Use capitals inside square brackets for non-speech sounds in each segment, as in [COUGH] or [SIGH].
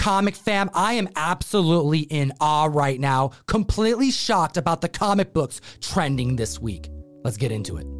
Comic fam, I am absolutely in awe right now, completely shocked about the comic books trending this week. Let's get into it.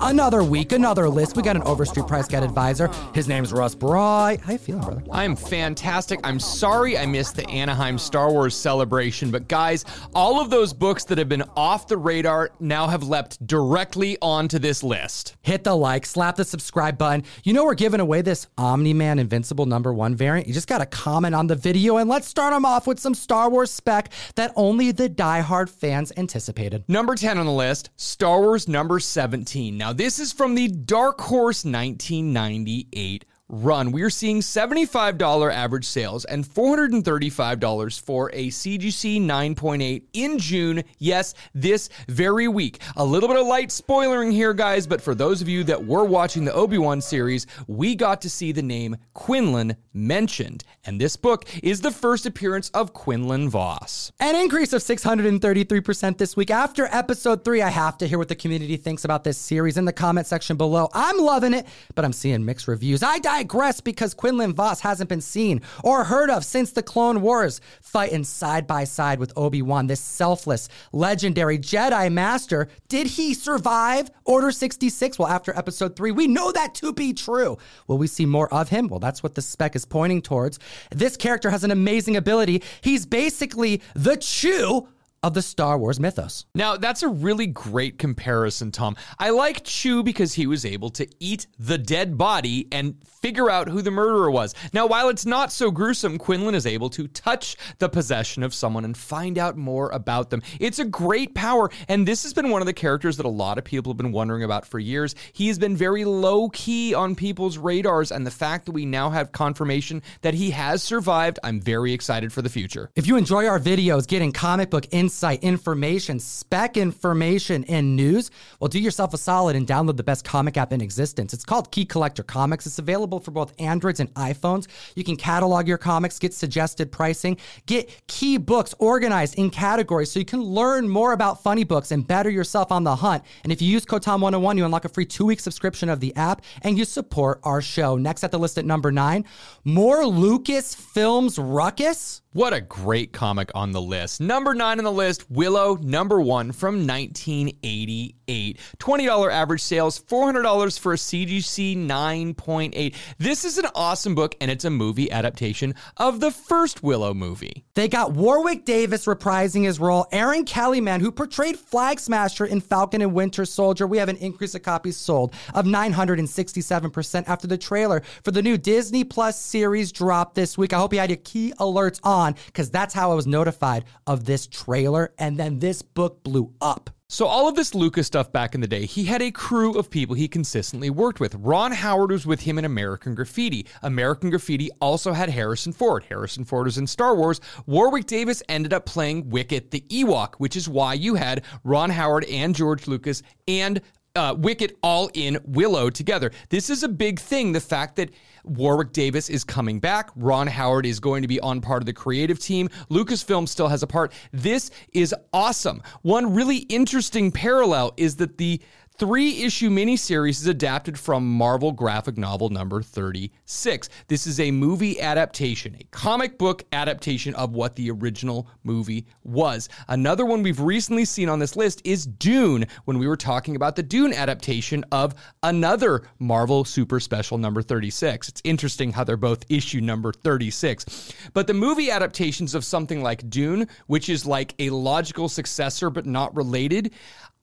Another week, another list. We got an Overstreet Price Guide advisor. His name's Russ Bright. How you feeling, brother? I'm fantastic. I'm sorry I missed the Anaheim Star Wars celebration, but guys, all of those books that have been off the radar now have leapt directly onto this list. Hit the like, slap the subscribe button. You know we're giving away this Omni Man Invincible number one variant. You just got to comment on the video, and let's start them off with some Star Wars spec that only the diehard fans anticipated. Number 10 on the list, Star Wars number 17. Now, this is from the Dark Horse 1998 run. We are seeing $75 average sales and $435 for a CGC 9.8 in June. Yes, this very week. A little bit of light spoiling here, guys, but for those of you that were watching the Obi Wan series, we got to see the name Quinlan mentioned. And this book is the first appearance of Quinlan Vos. An increase of 633% this week. After episode three, I have to hear what the community thinks about this series in the comment section below. I'm loving it, but I'm seeing mixed reviews. I digress because Quinlan Vos hasn't been seen or heard of since the Clone Wars, fighting side by side with Obi Wan, this selfless, legendary Jedi Master. Did he survive Order 66? Well, after episode three, we know that to be true. Will we see more of him? Well, that's what the spec is pointing towards. This character has an amazing ability. He's basically the Chew of the Star Wars mythos. Now, that's a really great comparison, Tom. I like Chew because he was able to eat the dead body and figure out who the murderer was. Now, while it's not so gruesome, Quinlan is able to touch the possession of someone and find out more about them. It's a great power, and this has been one of the characters that a lot of people have been wondering about for years. He has been very low key on people's radars, and the fact that we now have confirmation that he has survived, I'm very excited for the future. If you enjoy our videos getting comic book insight, information, spec information, and news, well, do yourself a solid and download the best comic app in existence. It's called Key Collector Comics. It's available for both Androids and iPhones. You can catalog your comics, get suggested pricing, get key books organized in categories so you can learn more about funny books and better yourself on the hunt. And if you use code TOM101, you unlock a free two week subscription of the app and you support our show. Next at the list at number nine, more Lucas Films Ruckus. What a great comic on the list. Number nine on the list, Willow, number one from 1988. $20 average sales, $400 for a CGC 9.8. This is an awesome book, and it's a movie adaptation of the first Willow movie. They got Warwick Davis reprising his role, Erin Kellyman, who portrayed Flag Smasher in Falcon and Winter Soldier. We have an increase of copies sold of 967% after the trailer for the new Disney Plus series dropped this week. I hope you had your key alerts on because that's how I was notified of this trailer. And then this book blew up. So, all of this Lucas stuff back in the day, he had a crew of people he consistently worked with. Ron Howard was with him in American Graffiti. American Graffiti also had Harrison Ford. Harrison Ford was in Star Wars. Warwick Davis ended up playing Wicket the Ewok, which is why you had Ron Howard and George Lucas and uh, Wicket all in Willow together. This is a big thing. The fact that Warwick Davis is coming back, Ron Howard is going to be on part of the creative team, Lucasfilm still has a part. This is awesome. One really interesting parallel is that the three issue miniseries is adapted from Marvel graphic novel number 36. This is a movie adaptation, a comic book adaptation of what the original movie was. Another one we've recently seen on this list is Dune, when we were talking about the Dune adaptation of another Marvel Super Special number 36. It's interesting how they're both issue number 36. But the movie adaptations of something like Dune, which is like a logical successor but not related,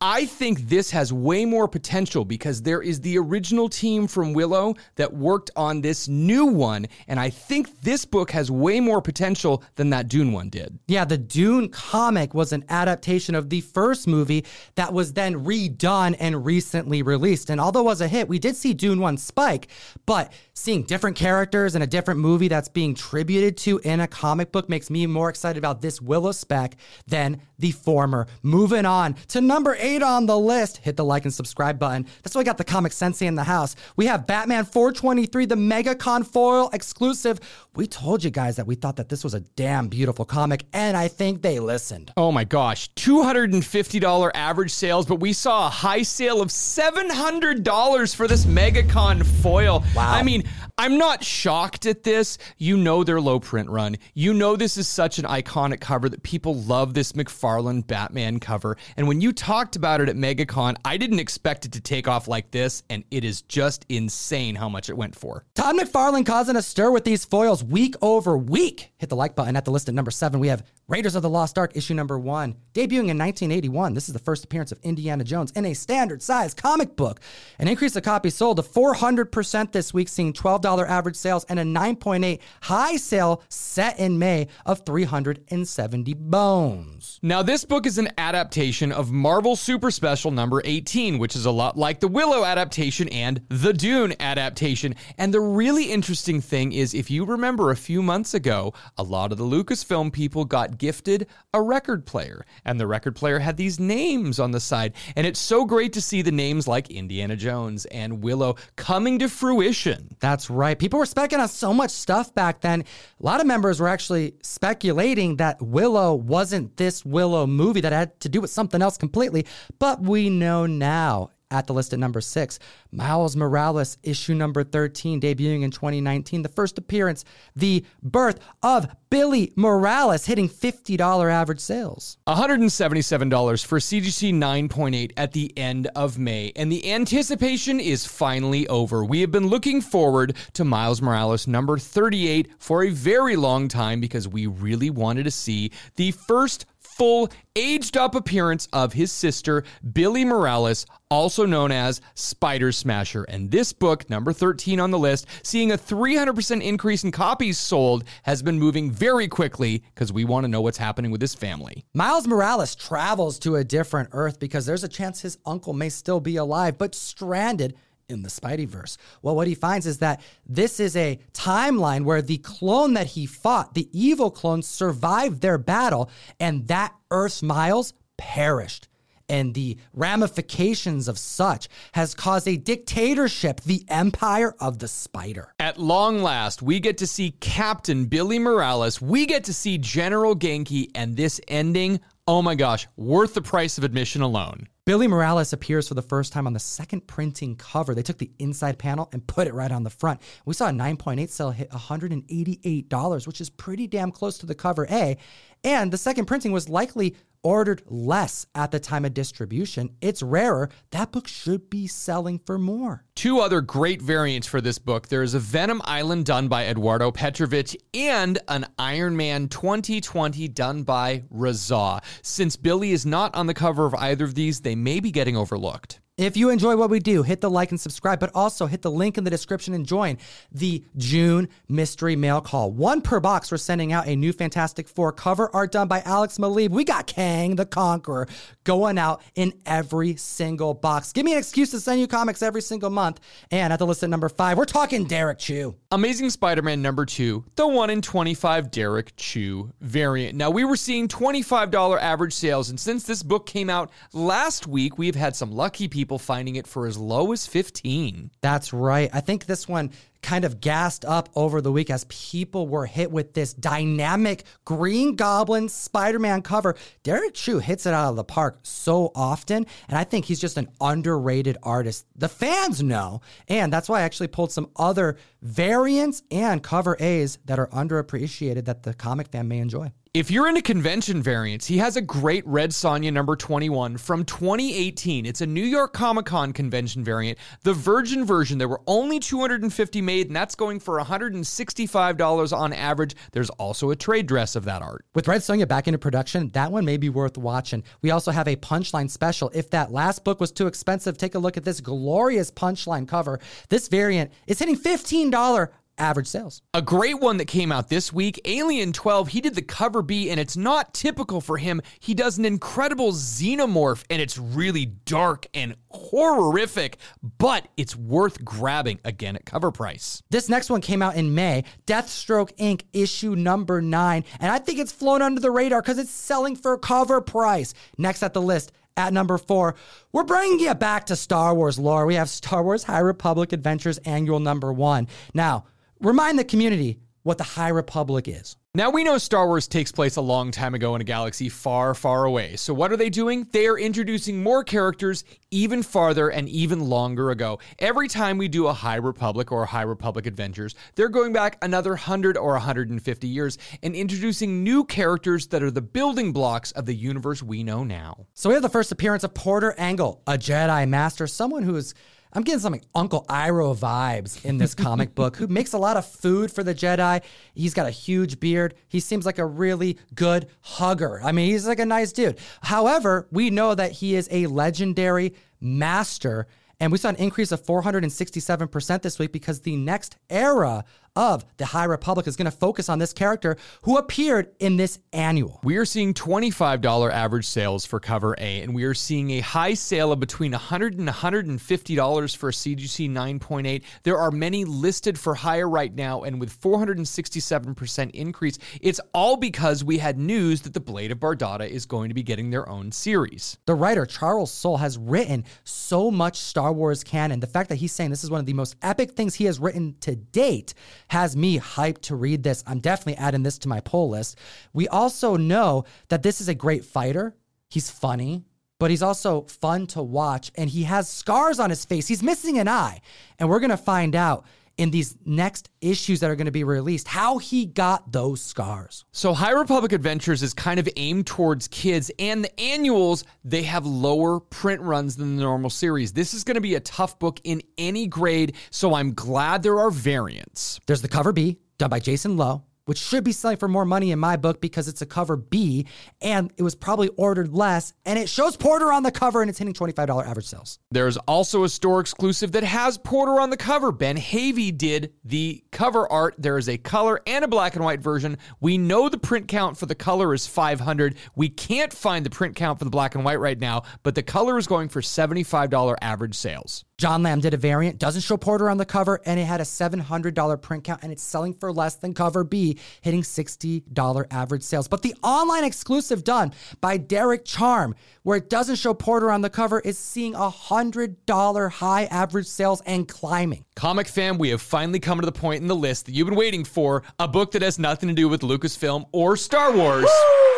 I think this has way more potential because there is the original team from Willow that worked on this new one. And I think this book has way more potential than that Dune one did. Yeah, the Dune comic was an adaptation of the first movie that was then redone and recently released. And although it was a hit, we did see Dune 1 spike, but seeing different characters in a different movie that's being tributed to in a comic book makes me more excited about this Willow spec than the former. Moving on to number eight on the list, hit the like and subscribe button. That's why we got the comic sensei in the house. We have Batman 423, the MegaCon foil exclusive. We told you guys that we thought that this was a damn beautiful comic, and I think they listened. Oh my gosh, $250 average sales, but we saw a high sale of $700 for this MegaCon foil. Wow. I mean, I'm not shocked at this. You know their low print run. You know this is such an iconic cover that people love this McFarlane Batman cover. And when you talked about it at MegaCon, I didn't expect it to take off like this, and it is just insane how much it went for. Todd McFarlane causing a stir with these foils week over week. Hit the like button at the list at number seven. We have Raiders of the Lost Ark, issue number one. Debuting in 1981, this is the first appearance of Indiana Jones in a standard size comic book. An increase of copies sold to 400% this week, seeing $12 average sales and a 9.8 high sale set in May of 370 bones. Now, this book is an adaptation of Marvel Super Special number 18, which is a lot like the Willow adaptation and the Dune adaptation. And the really interesting thing is, if you remember a few months ago, a lot of the Lucasfilm people got gifted a record player, and the record player had these names on the side. And it's so great to see the names like Indiana Jones and Willow coming to fruition. That's right. People were speculating on so much stuff back then. A lot of members were actually speculating that Willow wasn't this Willow movie that had to do with something else completely. But we know now at the list at number six. Miles Morales, issue number 13, debuting in 2019. The first appearance, the birth of Billie Morales, hitting $50 average sales. $177 for CGC 9.8 at the end of May. And the anticipation is finally over. We have been looking forward to Miles Morales number 38 for a very long time because we really wanted to see the first full aged up appearance of his sister, Billie Morales, also known as Spider Smasher. And this book, number 13 on the list, seeing a 300% increase in copies sold, has been moving very quickly because we want to know what's happening with his family. Miles Morales travels to a different Earth because there's a chance his uncle may still be alive, but stranded in the Spideyverse. Well, what he finds is that this is a timeline where the clone that he fought, the evil clone, survived their battle, and that Earth's Miles perished. And the ramifications of such has caused a dictatorship, the empire of the spider. At long last, we get to see Captain Billie Morales, we get to see General Genki, and this ending, oh my gosh, worth the price of admission alone. Billie Morales appears for the first time on the second printing cover. They took the inside panel and put it right on the front. We saw a 9.8 sale hit $188, which is pretty damn close to the cover A. And the second printing was likely ordered less at the time of distribution. It's rarer. That book should be selling for more. Two other great variants for this book. There is a Venom Island done by Eduardo Petrovich and an Iron Man 2020 done by Rahzzah. Since Billie is not on the cover of either of these, they may be getting overlooked. If you enjoy what we do, hit the like and subscribe, but also hit the link in the description and join the June mystery mail call. One per box. We're sending out a new Fantastic Four cover art done by Alex Maleev. We got Kang the Conqueror going out in every single box. Give me an excuse to send you comics every single month. And at the list at number five, we're talking Derrick Chew. Amazing Spider Man number two, the 1 in 25 Derrick Chew variant. Now, we were seeing $25 average sales, and since this book came out last week, we've had some lucky people finding it for as low as 15. That's right. I think this one kind of gassed up over the week as people were hit with this dynamic Green Goblin Spider Man cover. Derrick Chew hits it out of the park so often, and I think he's just an underrated artist. The fans know, and that's why I actually pulled some other variants and cover A's that are underappreciated that the comic fan may enjoy. If you're into convention variants, he has a great Red Sonja number 21 from 2018. It's a New York Comic Con convention variant, the Virgin version. There were only 250 made, and that's going for $165 on average. There's also a trade dress of that art. With Red Sonja back into production, that one may be worth watching. We also have a punchline special. If that last book was too expensive, take a look at this glorious punchline cover. This variant is hitting $15 average sales. A great one that came out this week Alien 12. He did the cover B, and it's not typical for him. He does an incredible xenomorph, and it's really dark and horrific, but it's worth grabbing again at cover price. This next one came out in May Deathstroke Inc., issue number nine. And I think it's flown under the radar because it's selling for cover price. Next at the list, at number four, we're bringing you back to Star Wars lore. We have Star Wars High Republic Adventures Annual number one. Now, remind the community what the High Republic is. Now we know Star Wars takes place a long time ago in a galaxy far, far away. So what are they doing? They are introducing more characters even farther and even longer ago. Every time we do a High Republic or High Republic Adventures, they're going back another 100 or 150 years and introducing new characters that are the building blocks of the universe we know now. So we have the first appearance of Porter Engle, a Jedi Master, someone who is I'm getting some like Uncle Iroh vibes in this comic [LAUGHS] book, who makes a lot of food for the Jedi. He's got a huge beard. He seems like a really good hugger. I mean, he's like a nice dude. However, we know that he is a legendary master and we saw an increase of 467% this week because the next era of the High Republic is going to focus on this character who appeared in this annual. We are seeing $25 average sales for cover A, and we are seeing a high sale of between $100 and $150 for a CGC 9.8. There are many listed for higher right now, and with 467% increase, it's all because we had news that the Blade of Bardotta is going to be getting their own series. The writer Charles Soule has written so much Star Wars canon. The fact that he's saying this is one of the most epic things he has written to date has me hyped to read this. I'm definitely adding this to my pull list. We also know that this is a great fighter. He's funny, but he's also fun to watch and he has scars on his face. He's missing an eye. And we're going to find out in these next issues that are going to be released how he got those scars. So High Republic Adventures is kind of aimed towards kids and the annuals they have lower print runs than the normal series. This is going to be a tough book in any grade, so I'm glad there are variants. There's the cover B done by Jason Lowe which should be selling for more money in my book because it's a cover B and it was probably ordered less. And it shows Porter on the cover and it's hitting $25 average sales. There's also a store exclusive that has Porter on the cover. Ben Havey did the cover art. There is a color and a black and white version. We know the print count for the color is 500. We can't find the print count for the black and white right now, but the color is going for $75 average sales. John Lamb did a variant, doesn't show Porter on the cover, and it had a $700 print count, and it's selling for less than cover B, hitting $60 average sales. But the online exclusive done by Derek Charm, where it doesn't show Porter on the cover, is seeing $100 high average sales and climbing. Comic fam, we have finally come to the point in the list that you've been waiting for a book that has nothing to do with Lucasfilm or Star Wars. Woo!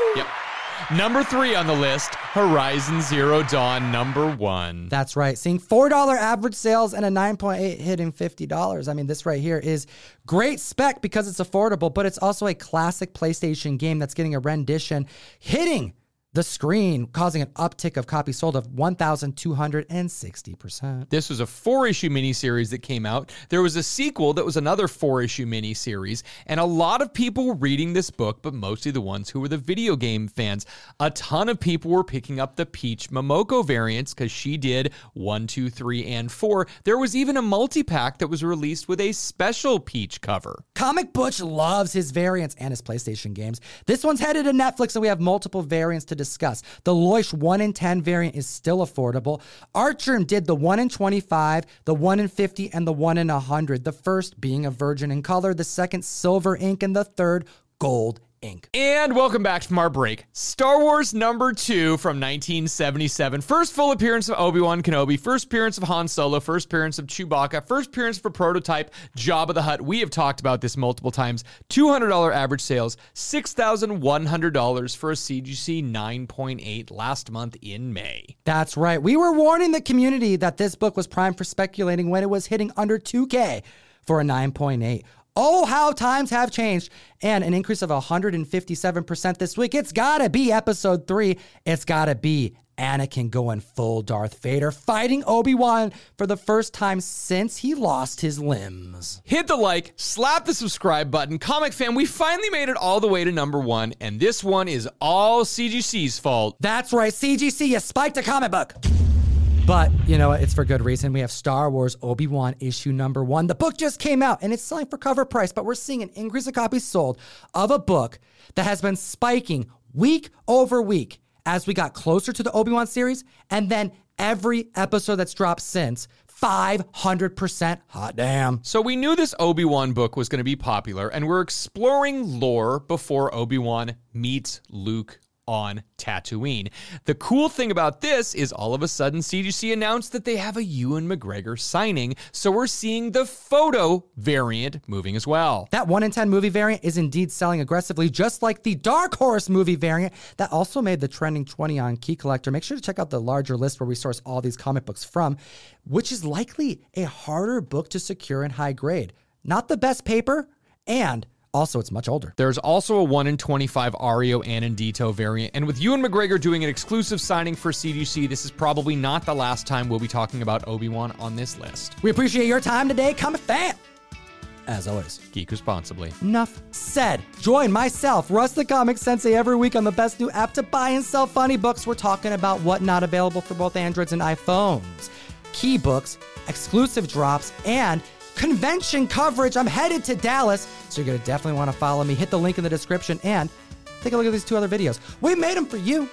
Number three on the list Horizon Zero Dawn, number one. That's right. Seeing $4 average sales and a 9.8 hitting $50. I mean, this right here is great spec because it's affordable, but it's also a classic PlayStation game that's getting a rendition hitting the screen, causing an uptick of copies sold of 1,260%. This was a four issue miniseries that came out. There was a sequel that was another four issue miniseries, and a lot of people were reading this book, but mostly the ones who were the video game fans. A ton of people were picking up the Peach Momoko variants because she did one, two, three, and four. There was even a multi pack that was released with a special Peach cover. Comic Butch loves his variants and his PlayStation games. This one's headed to Netflix, and we have multiple variants to discuss. The Loish 1 in 10 variant is still affordable. Archer did the 1 in 25, the 1 in 50, and the 1 in 100. The first being a virgin in color, the second silver ink, and the third gold ink. And welcome back from our break. Star Wars number two from 1977. First full appearance of Obi Wan Kenobi, first appearance of Han Solo, first appearance of Chewbacca, first appearance for prototype Jabba the Hutt. We have talked about this multiple times. $200 average sales, $6,100 for a CGC 9.8 last month in May. That's right. We were warning the community that this book was primed for speculating when it was hitting under 2K for a 9.8. Oh, how times have changed. And an increase of 157% this week. It's gotta be episode three. It's gotta be Anakin going full Darth Vader, fighting Obi Wan for the first time since he lost his limbs. Hit the like, slap the subscribe button. Comic fan, we finally made it all the way to number one, and this one is all CGC's fault. That's right, CGC, you spiked a comic book. But you know, it's for good reason. We have Star Wars Obi Wan issue number one. The book just came out and it's selling for cover price, but we're seeing an increase of copies sold of a book that has been spiking week over week as we got closer to the Obi Wan series. And then every episode that's dropped since 500% hot damn. So we knew this Obi Wan book was going to be popular, and we're exploring lore before Obi Wan meets Luke on Tatooine. The cool thing about this is all of a sudden CGC announced that they have a Ewan McGregor signing, so we're seeing the photo variant moving as well. That 1 in 10 movie variant is indeed selling aggressively, just like the Dark Horse movie variant that also made the trending 20 on Key Collector. Make sure to check out the larger list where we source all these comic books from, which is likely a harder book to secure in high grade. Not the best paper, and also, it's much older. There's also a 1 in 25 Ario Anindito variant, and with Ewan McGregor doing an exclusive signing for CGC, this is probably not the last time we'll be talking about Obi-Wan on this list. We appreciate your time today, comic fan. As always, geek responsibly. Enough said. Join myself, Russ the Comic Sensei, every week on the best new app to buy and sell funny books. We're talking about what not available for both Androids and iPhones, key books, exclusive drops, and convention coverage. I'm headed to Dallas, so you're going to definitely want to follow me. Hit the link in the description and take a look at these two other videos. We made them for you.